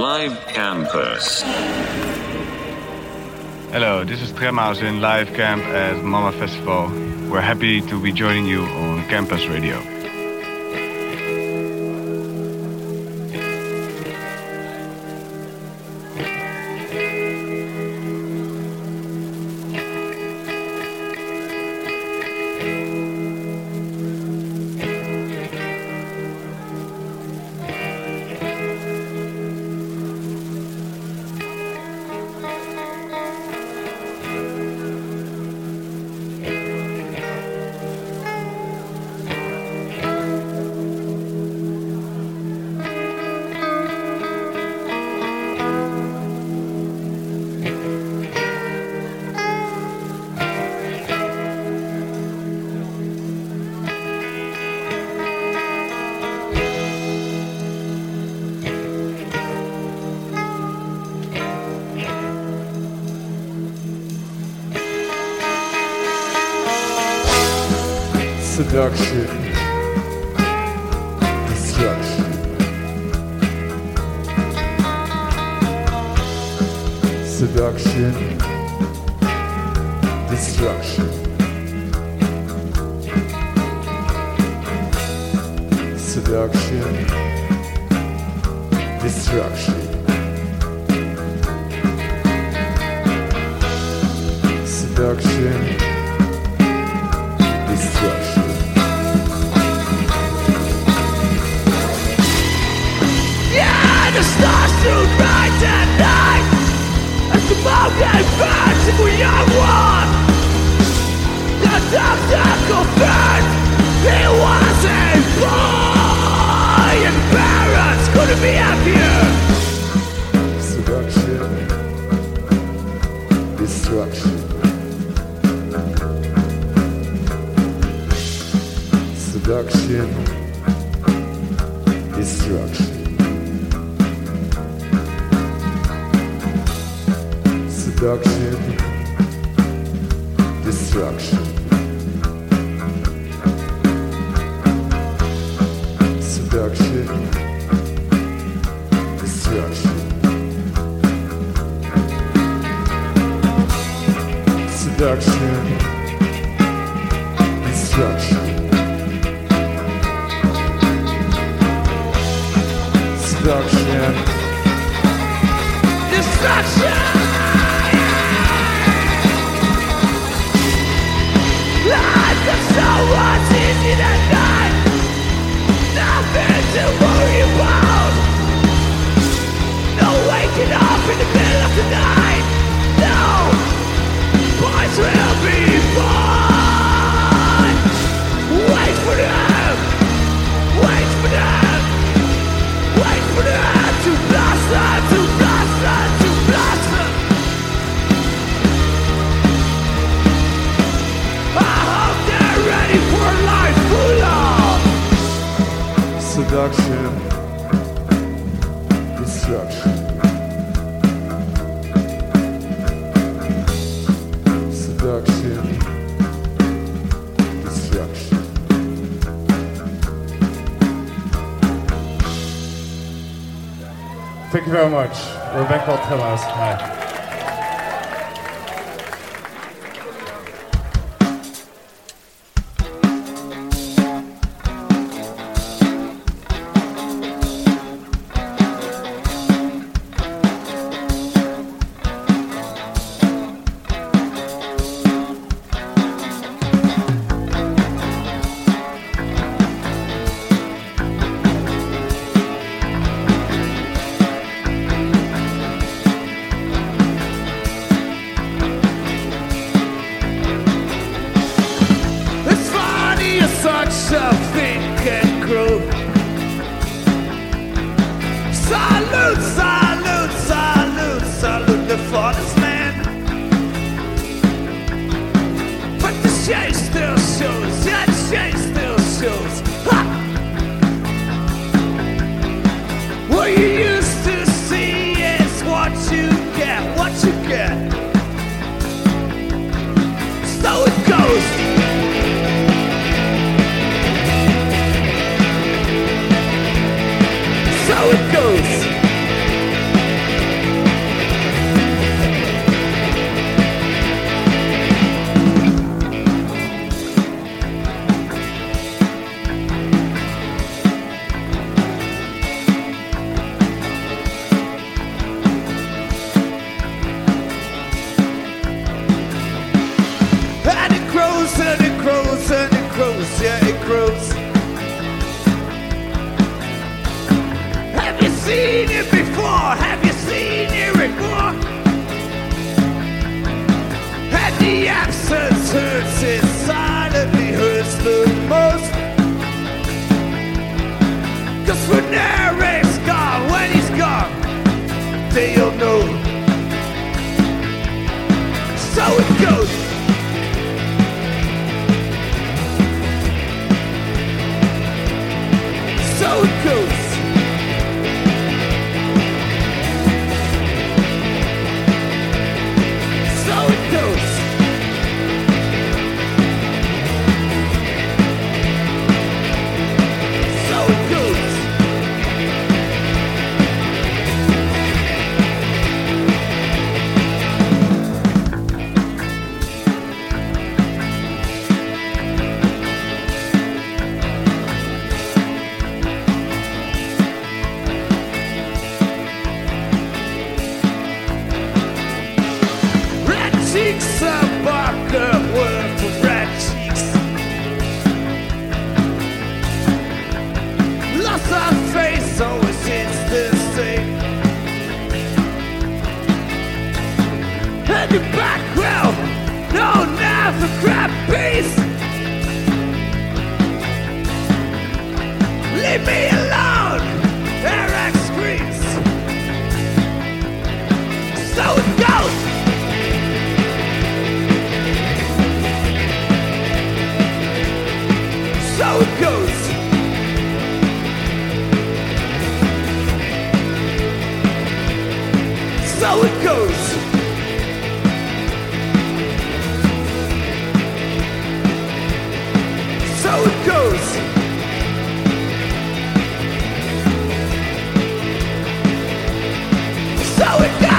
Live Campus. Hello, this is Tramhaus in live camp at Mama Festival. We're happy to be joining you on Campus Radio. Seduction. Destruction. Seduction. Destruction. Seduction. Destruction. Seduction. The stars too bright at night As the mountain burns if we are one The doctor confirmed He wasn't boy And parents couldn't be happier Seduction. Destruction. Seduction. Destruction. Seduction. Destruction. Seduction. Destruction. Seduction. Destruction. Seduction. Destruction No Boys will be fine Wait for them. Wait for them. Wait for them to blossom To blossom To blossom. I hope they're ready for life. Seduction. Destruction. You very much. Hi. Such a thinking. Salute, salute, Cause when Eric's gone, when he's gone, they'll know. So it goes. So it goes. So it goes. So it goes. So it goes.